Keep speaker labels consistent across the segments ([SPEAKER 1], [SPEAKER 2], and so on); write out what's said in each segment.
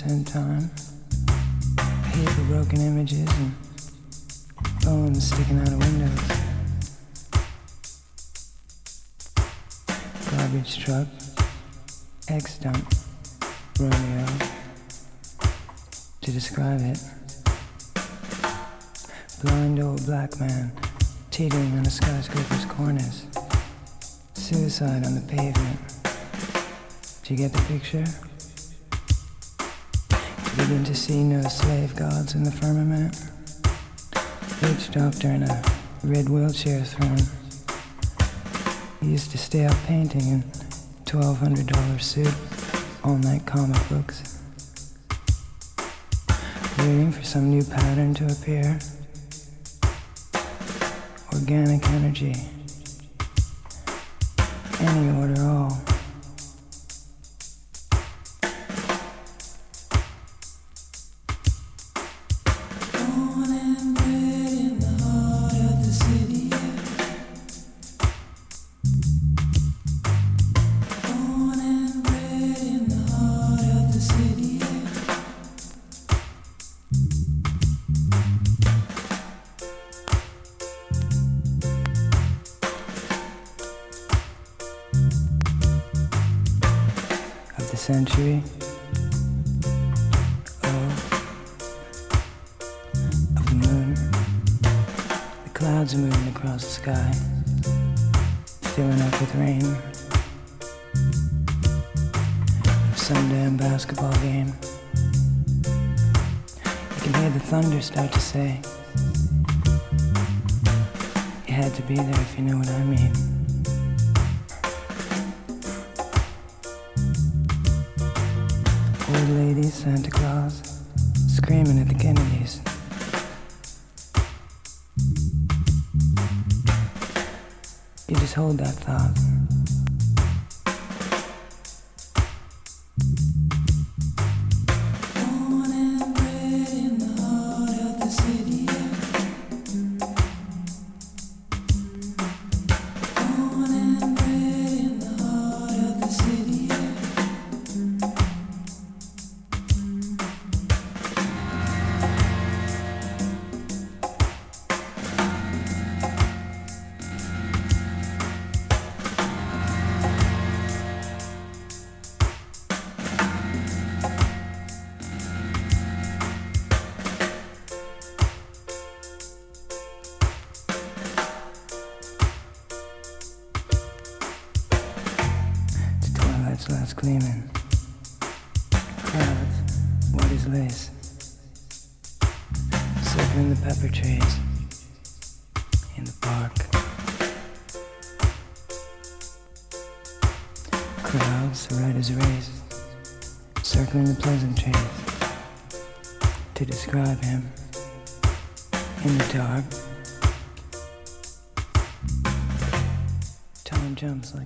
[SPEAKER 1] present time. I hear the broken images and bones sticking out of windows. Garbage truck, X dump, Romeo. To describe it. Blind old black man teetering on a skyscraper's cornice. Suicide on the pavement. Do you get the picture? Begin to see no slave gods in the firmament. Each doctor in a red wheelchair throne. He used to stay up painting in $1,200 suit, all night comic books. Waiting for some new pattern to appear. Organic energy. Any order, all.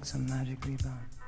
[SPEAKER 1] Like some magic rebound.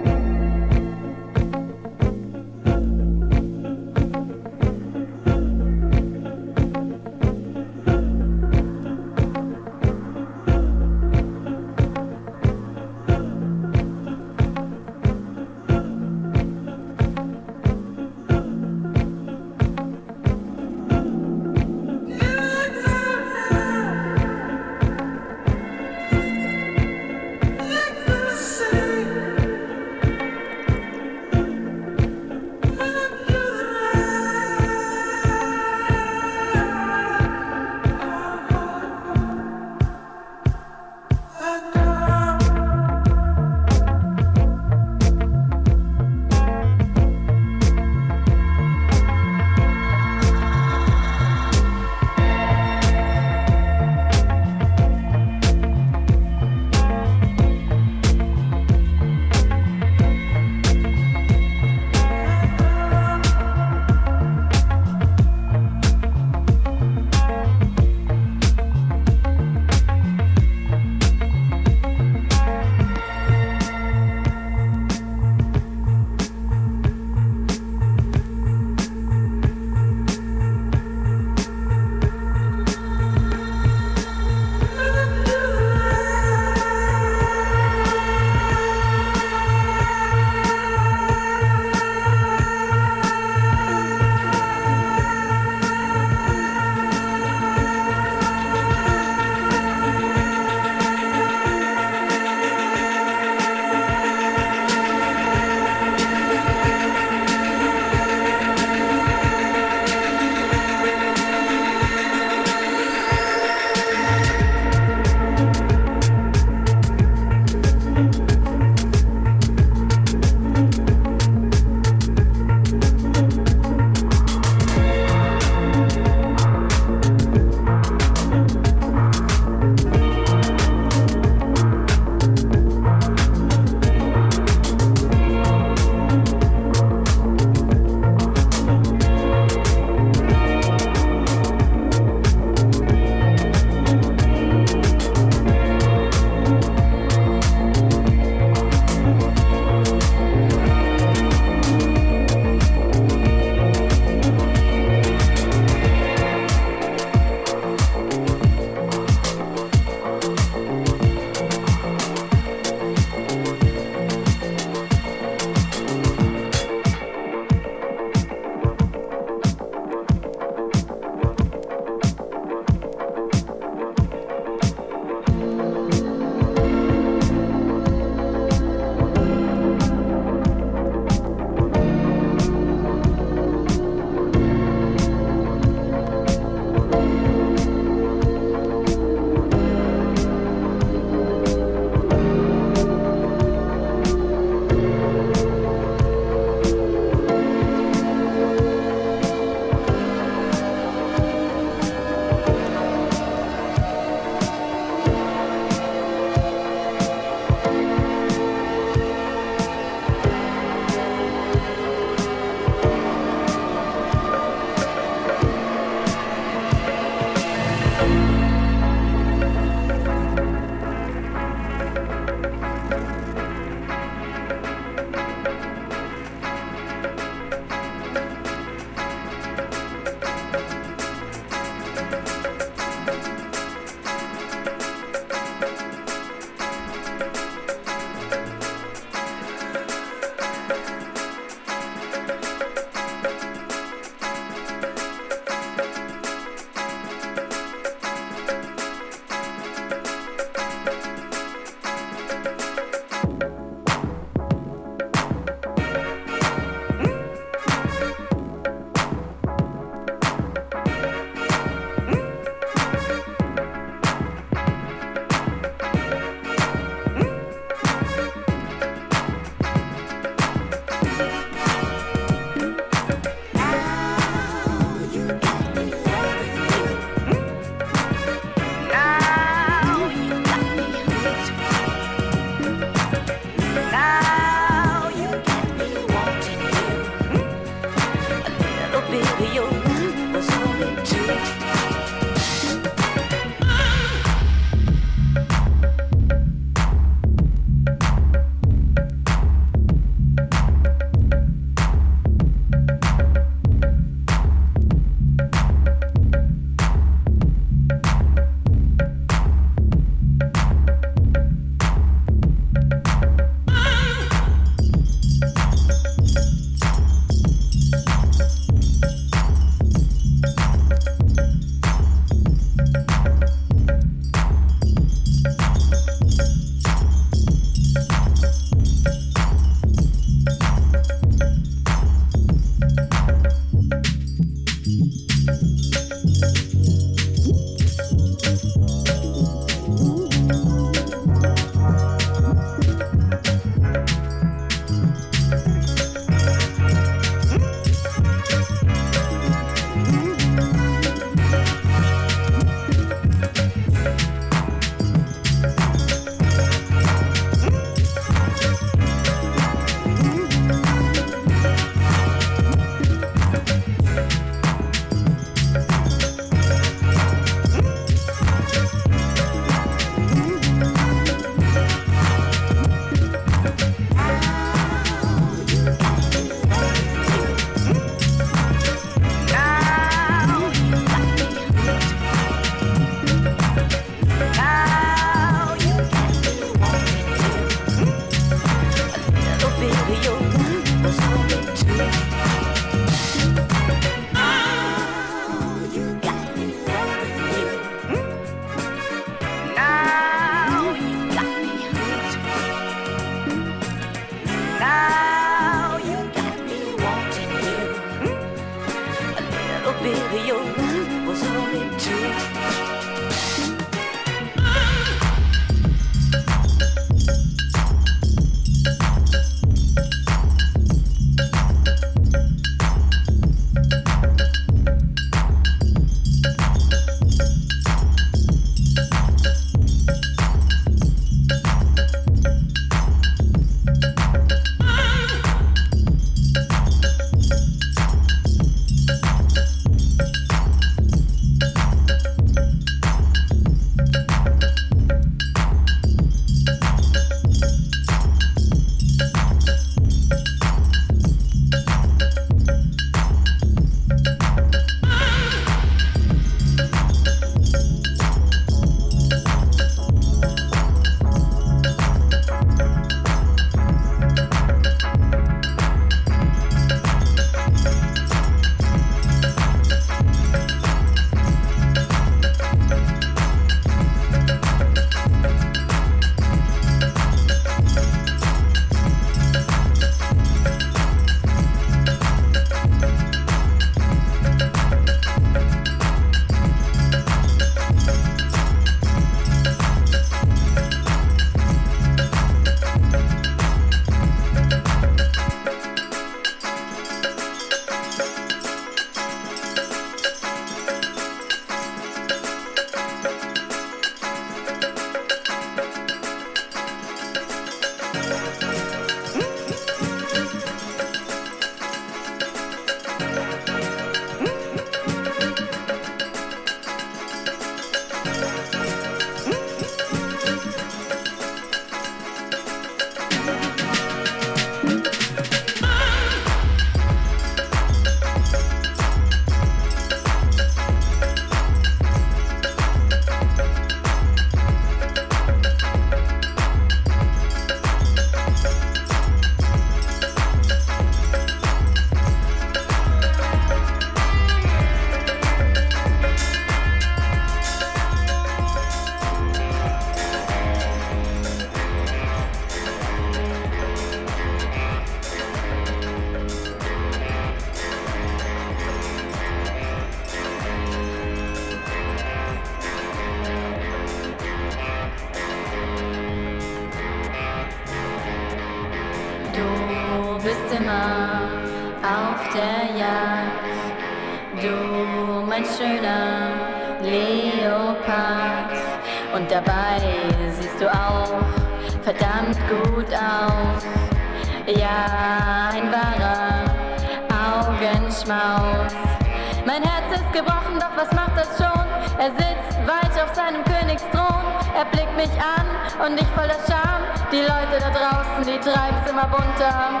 [SPEAKER 2] Mich an und ich voller Scham. Die Leute da draußen, die treiben's immer bunter.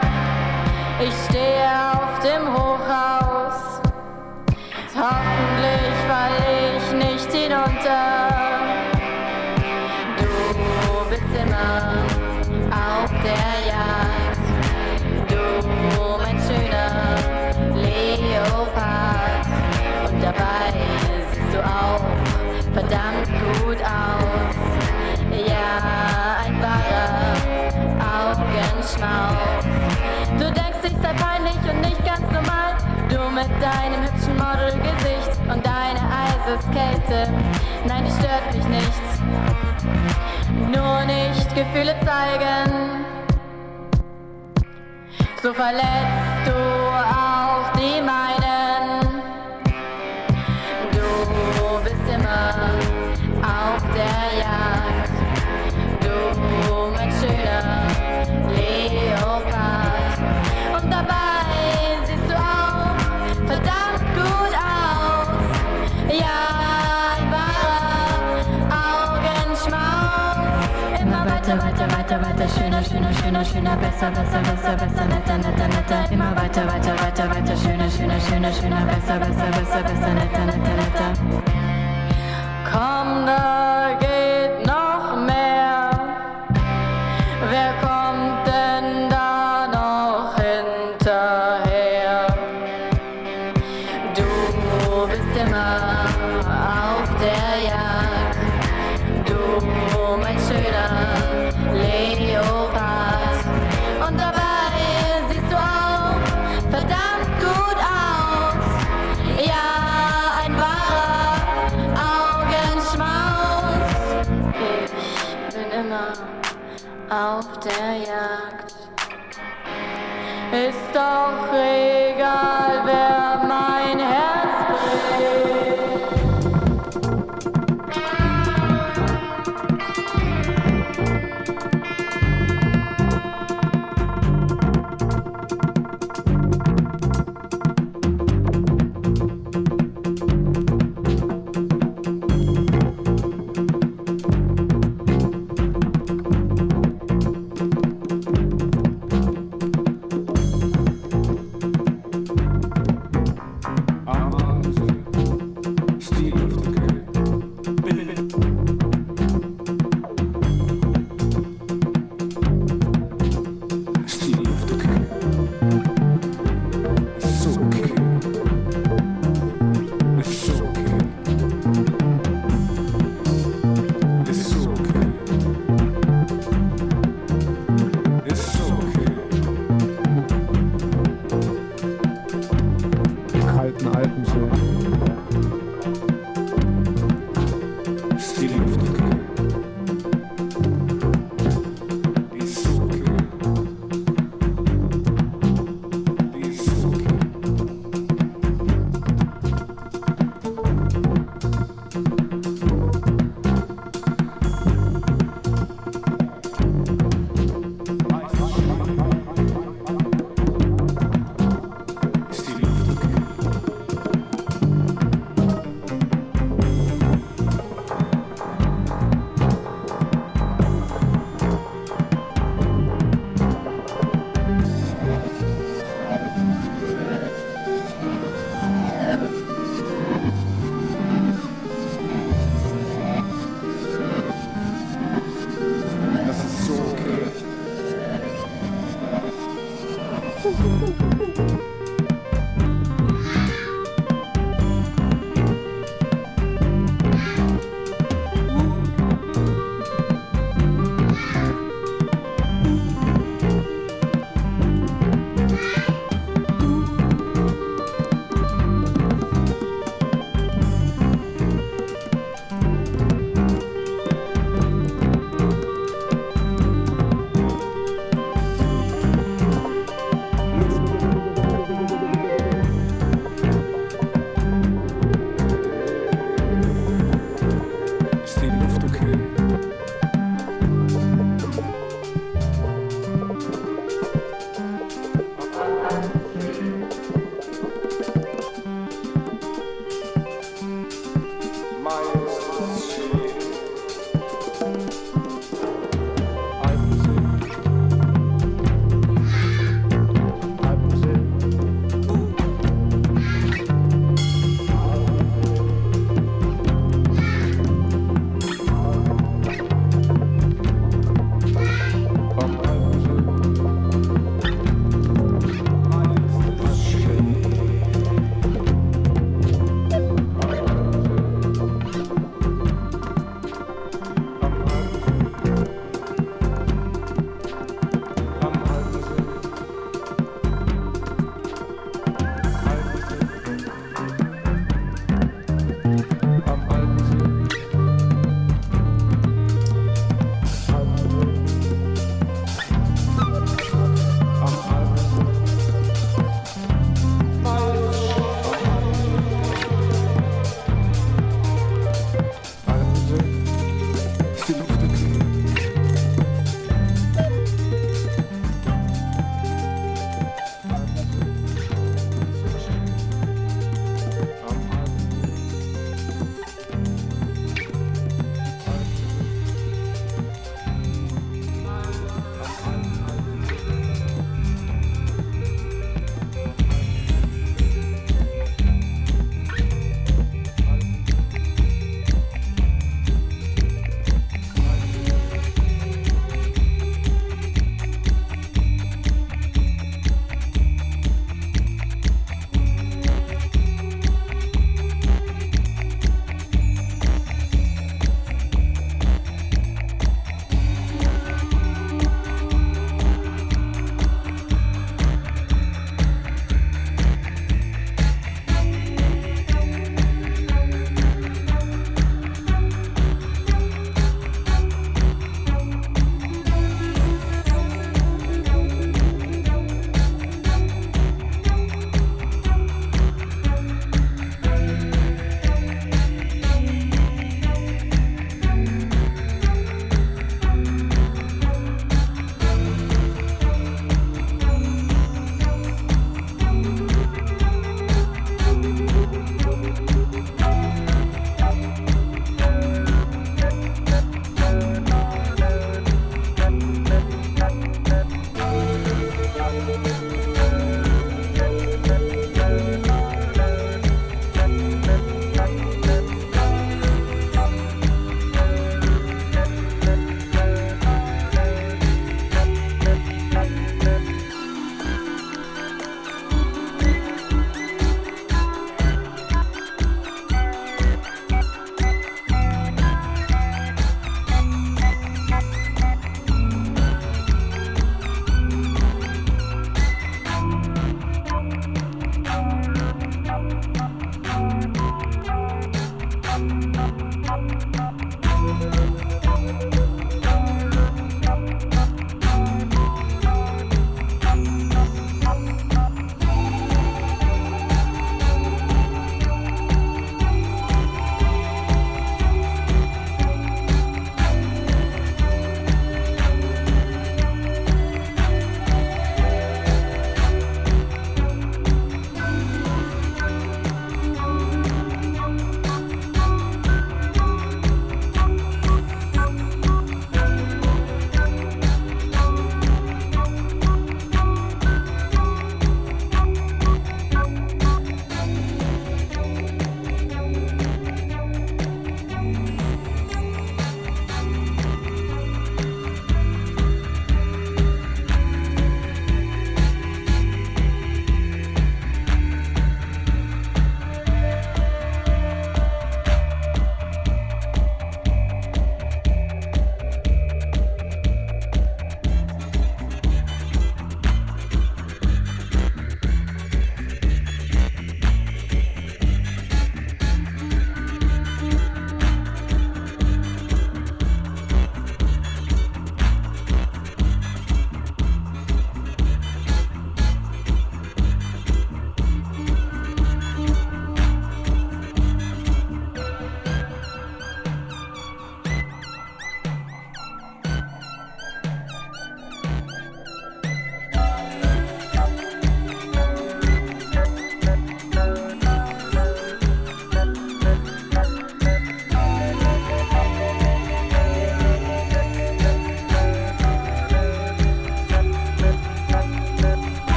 [SPEAKER 2] Ich stehe auf dem Hochhaus. Hoffentlich fall ich nicht hinunter. Deinem hübschen Modelgesicht und deine Eiseskälte. Nein, die stört mich nicht. Nur nicht Gefühle zeigen. So verletzt weiter, weiter, schöner, schöner, schöner, schöner, besser, besser, besser, besser, netter, netter, netter. Immer weiter, weiter, weiter, weiter, schöner, schöner, schöner, schöner, besser, besser, besser, besser, netter, netter, netter. Komm, da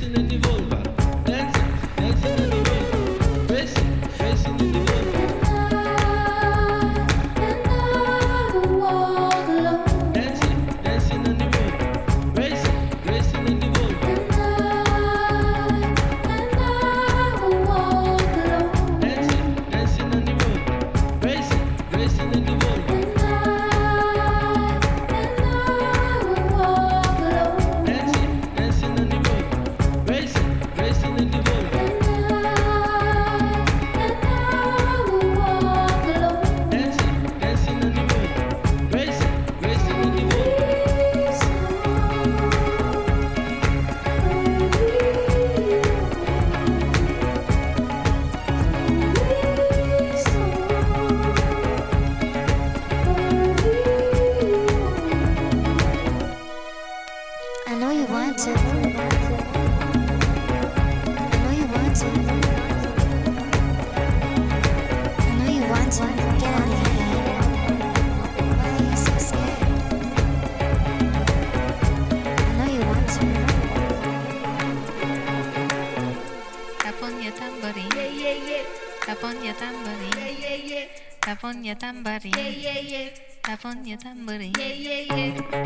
[SPEAKER 3] California tambourine. Yeah, yeah, yeah. California tambourine. Yeah, yeah, yeah.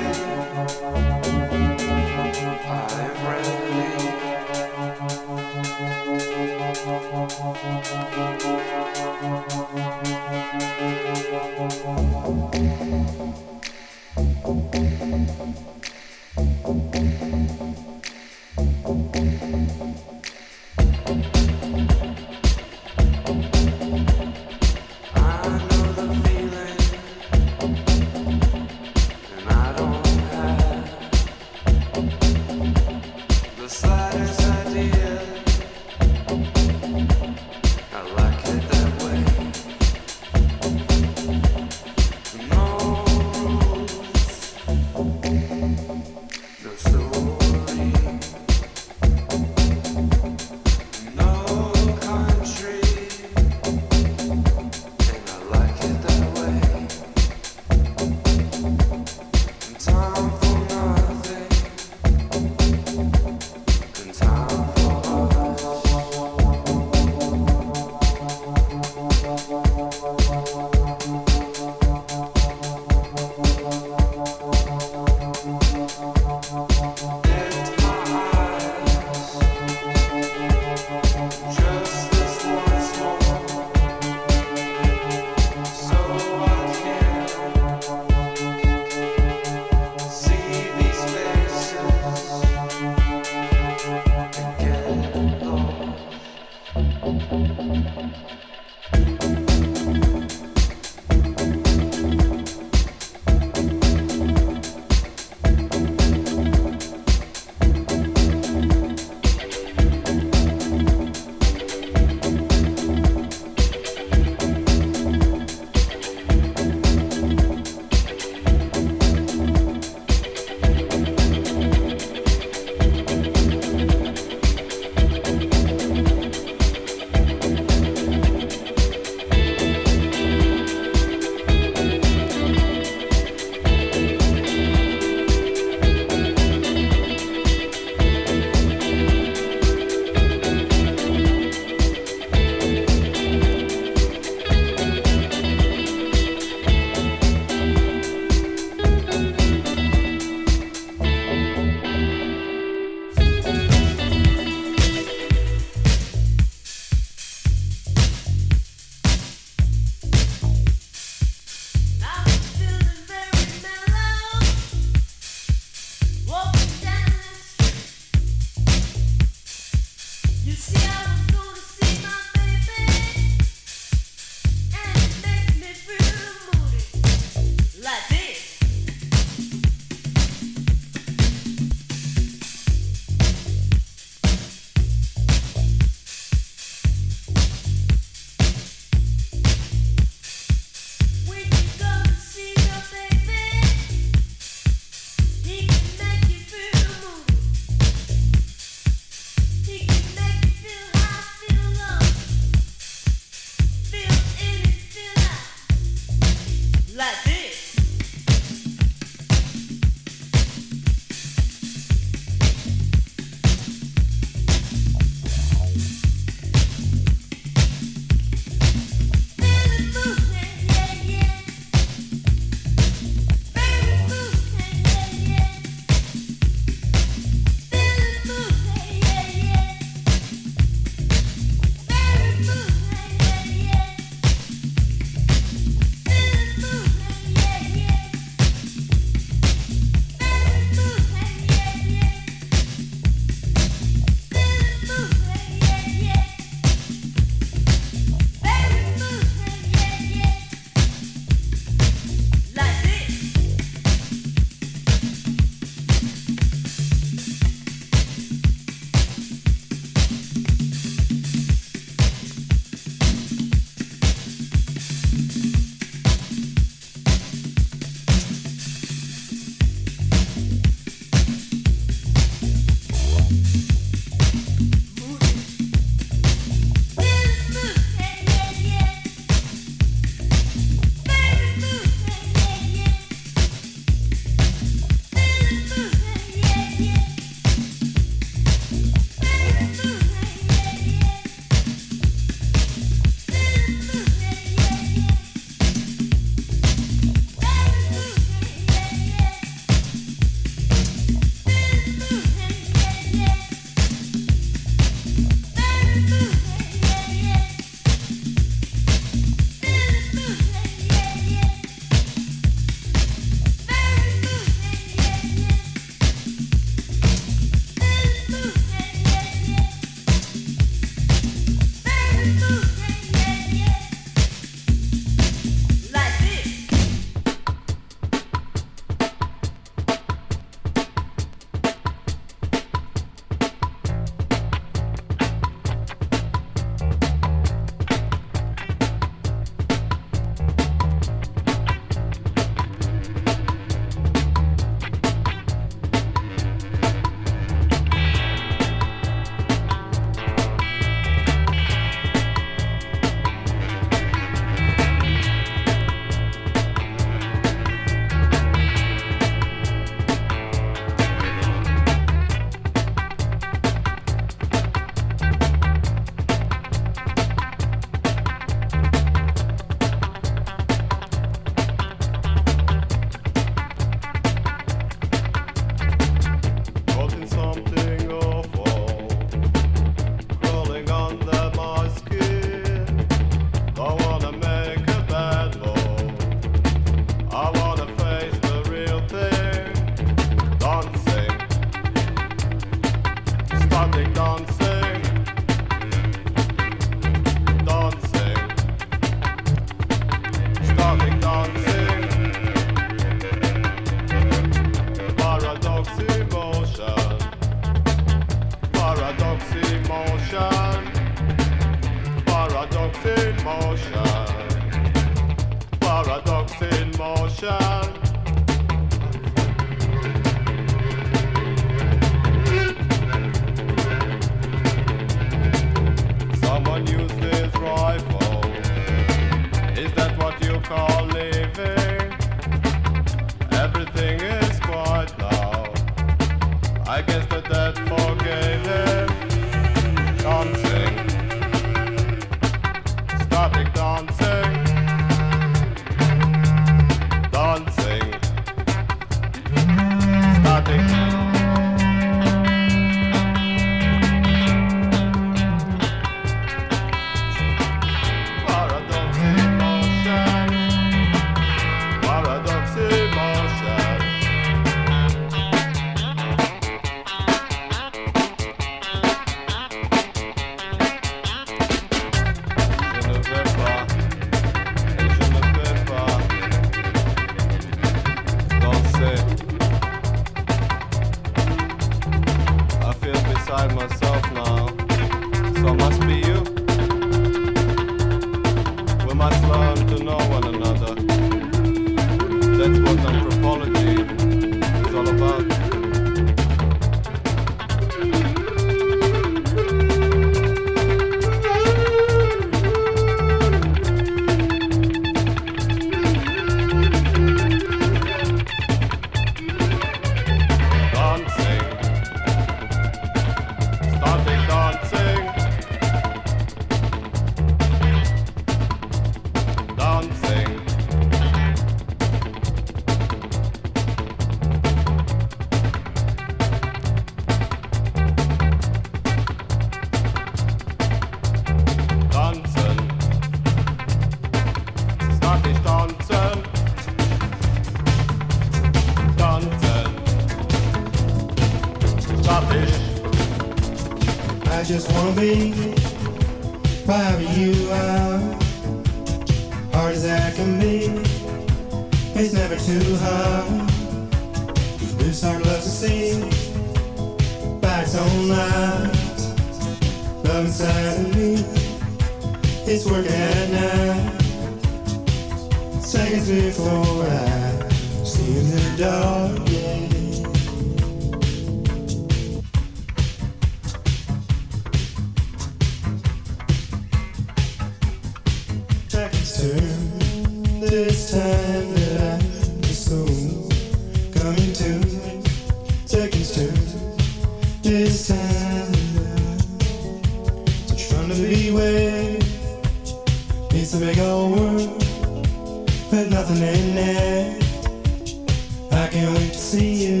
[SPEAKER 4] can't wait to see you.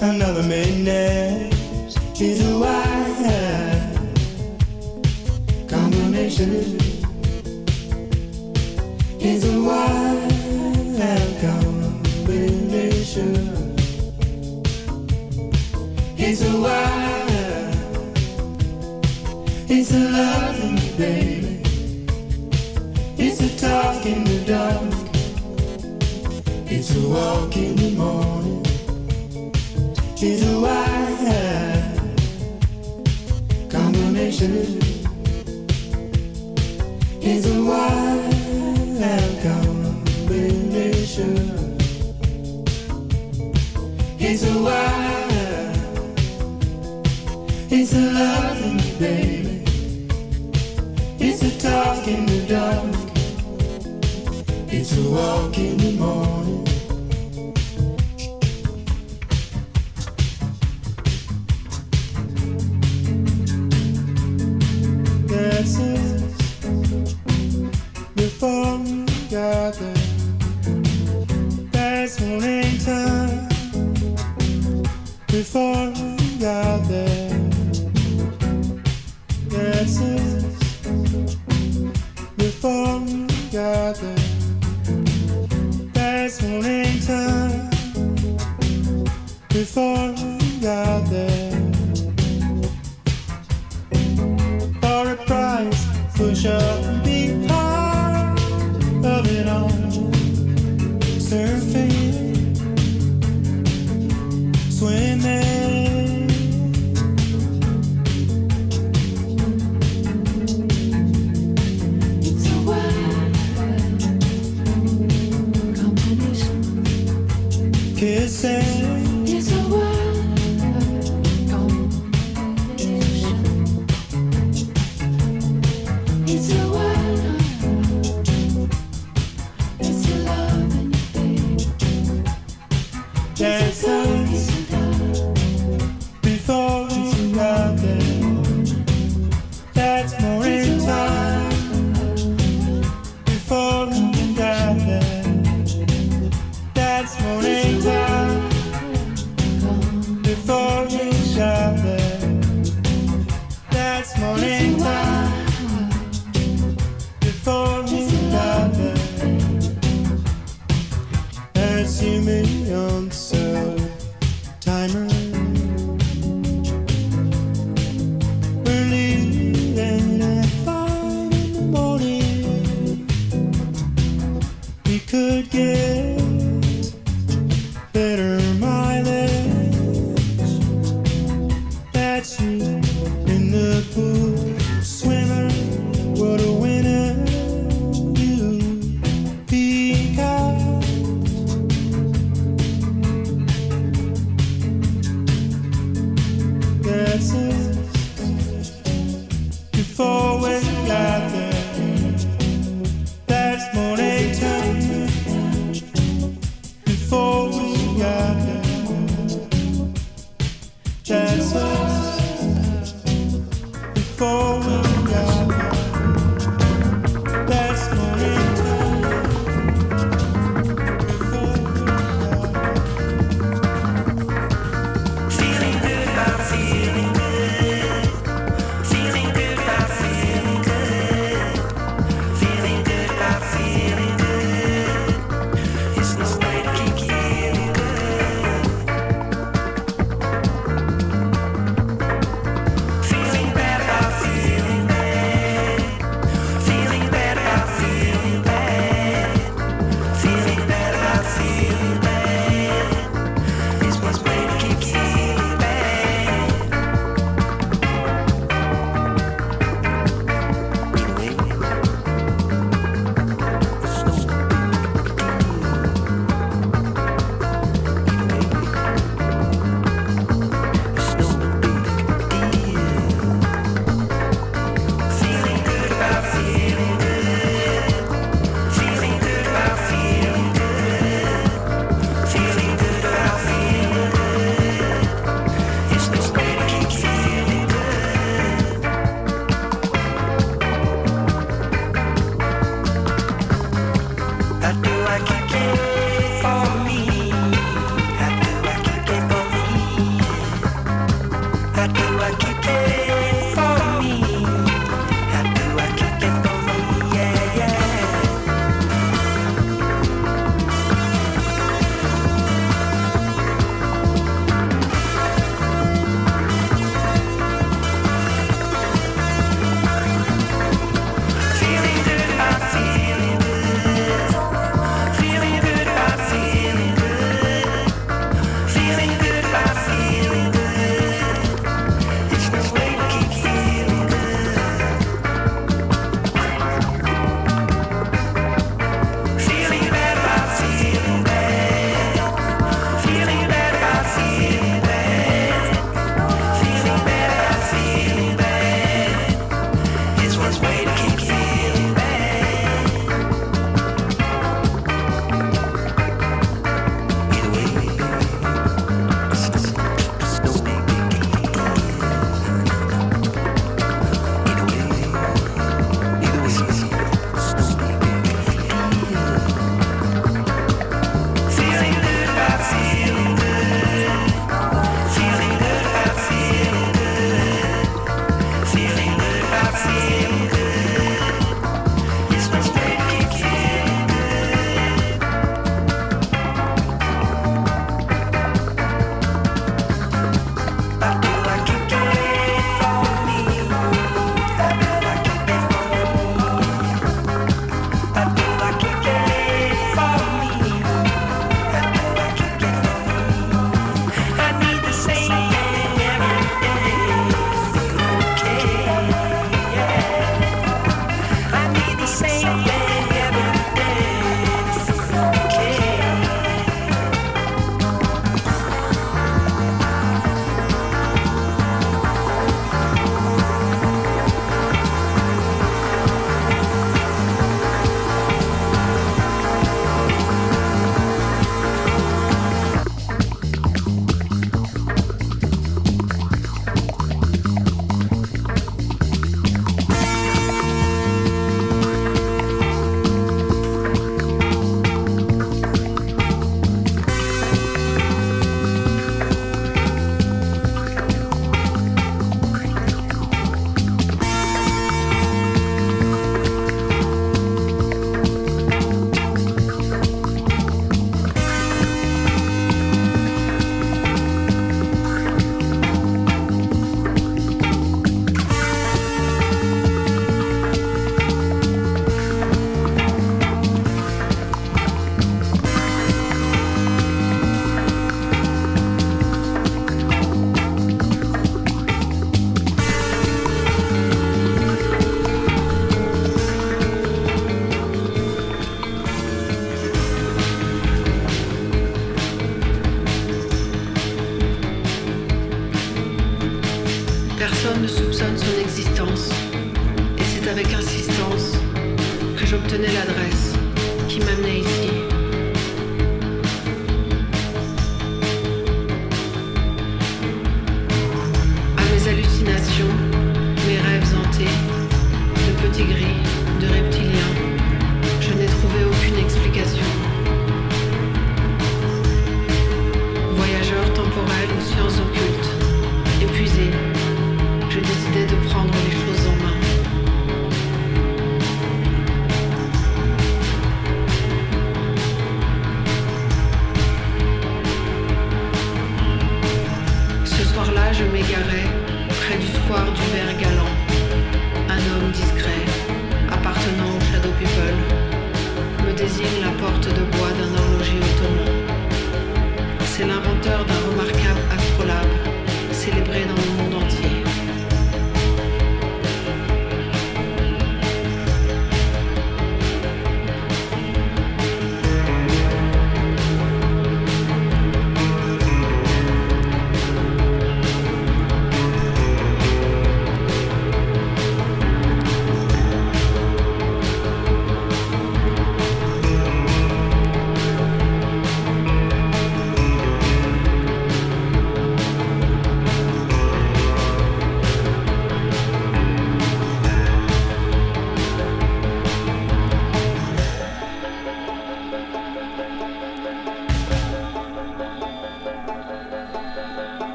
[SPEAKER 4] Another midnight is a wild combination. Is a wild combination. It's a wild. It's a loving baby. It's a talk in the dark to walk in the morning. She's a wild combination. It's a wild combination. It's a wild, it's a loving, baby. It's a talk in the dark. It's a walk in the morning.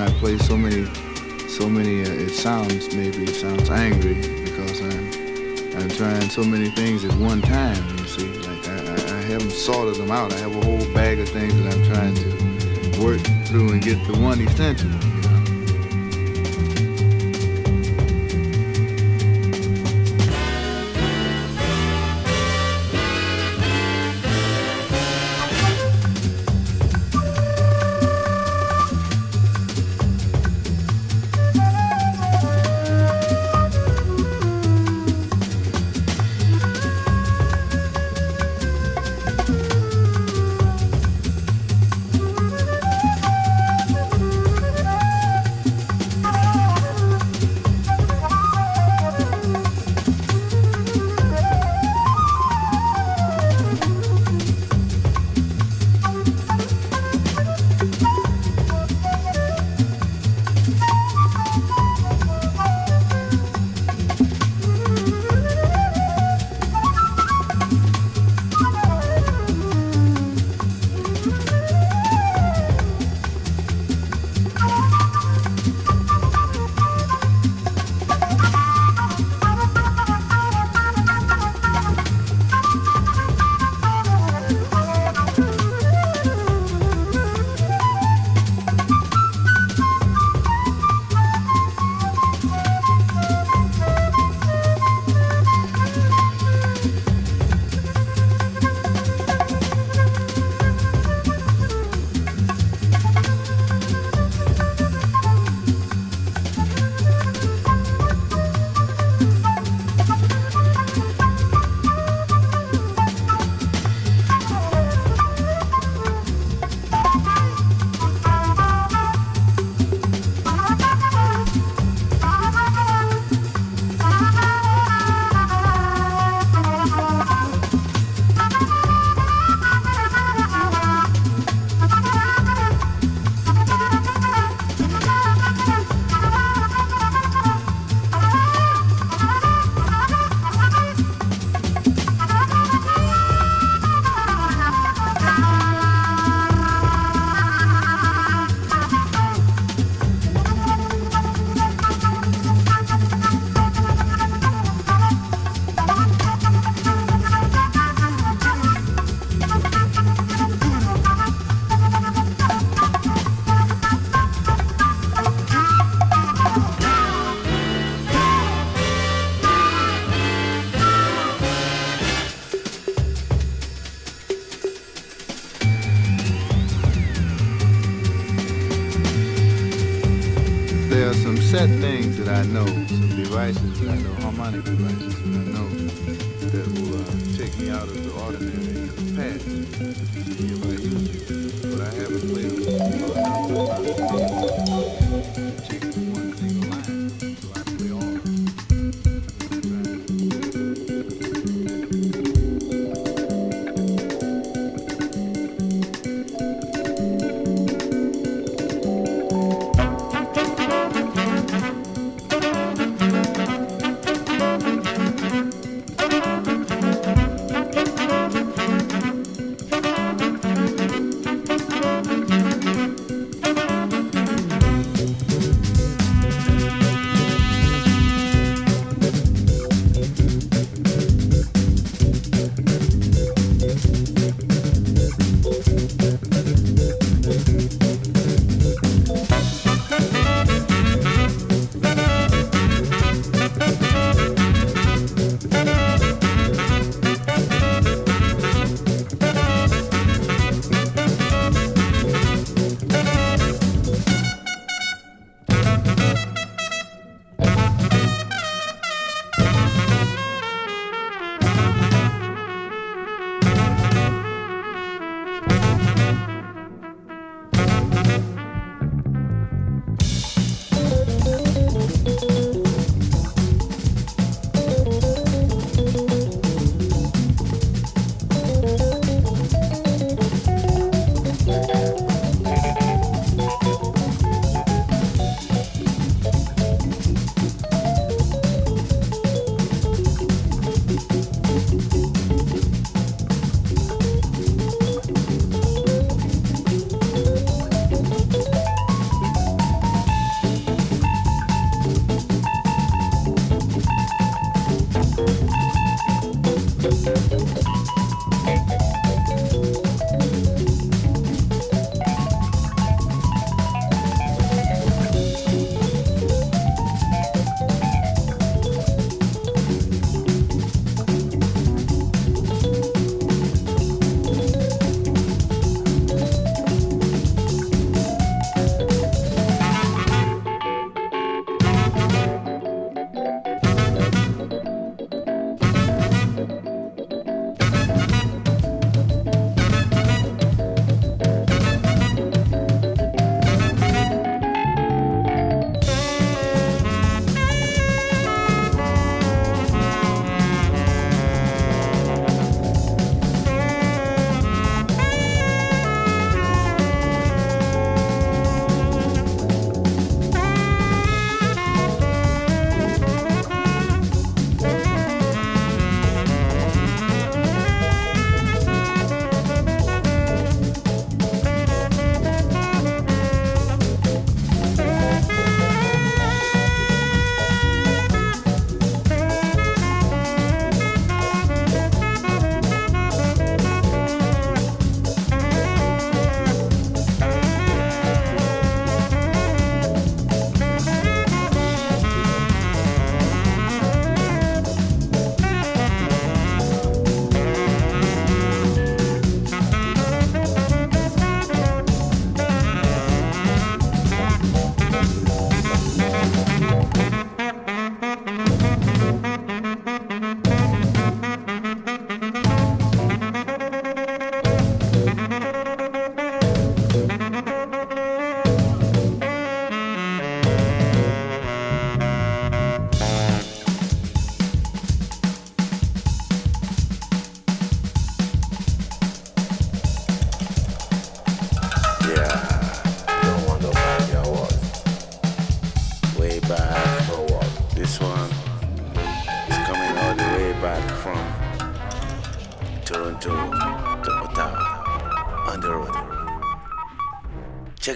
[SPEAKER 5] I play so many, so many. Uh, it sounds maybe it sounds angry because I'm I'm trying so many things at one time. You see, like I, I, I haven't sorted them out. I have a whole bag of things that I'm trying to work through and get the one essential.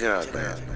[SPEAKER 6] It man.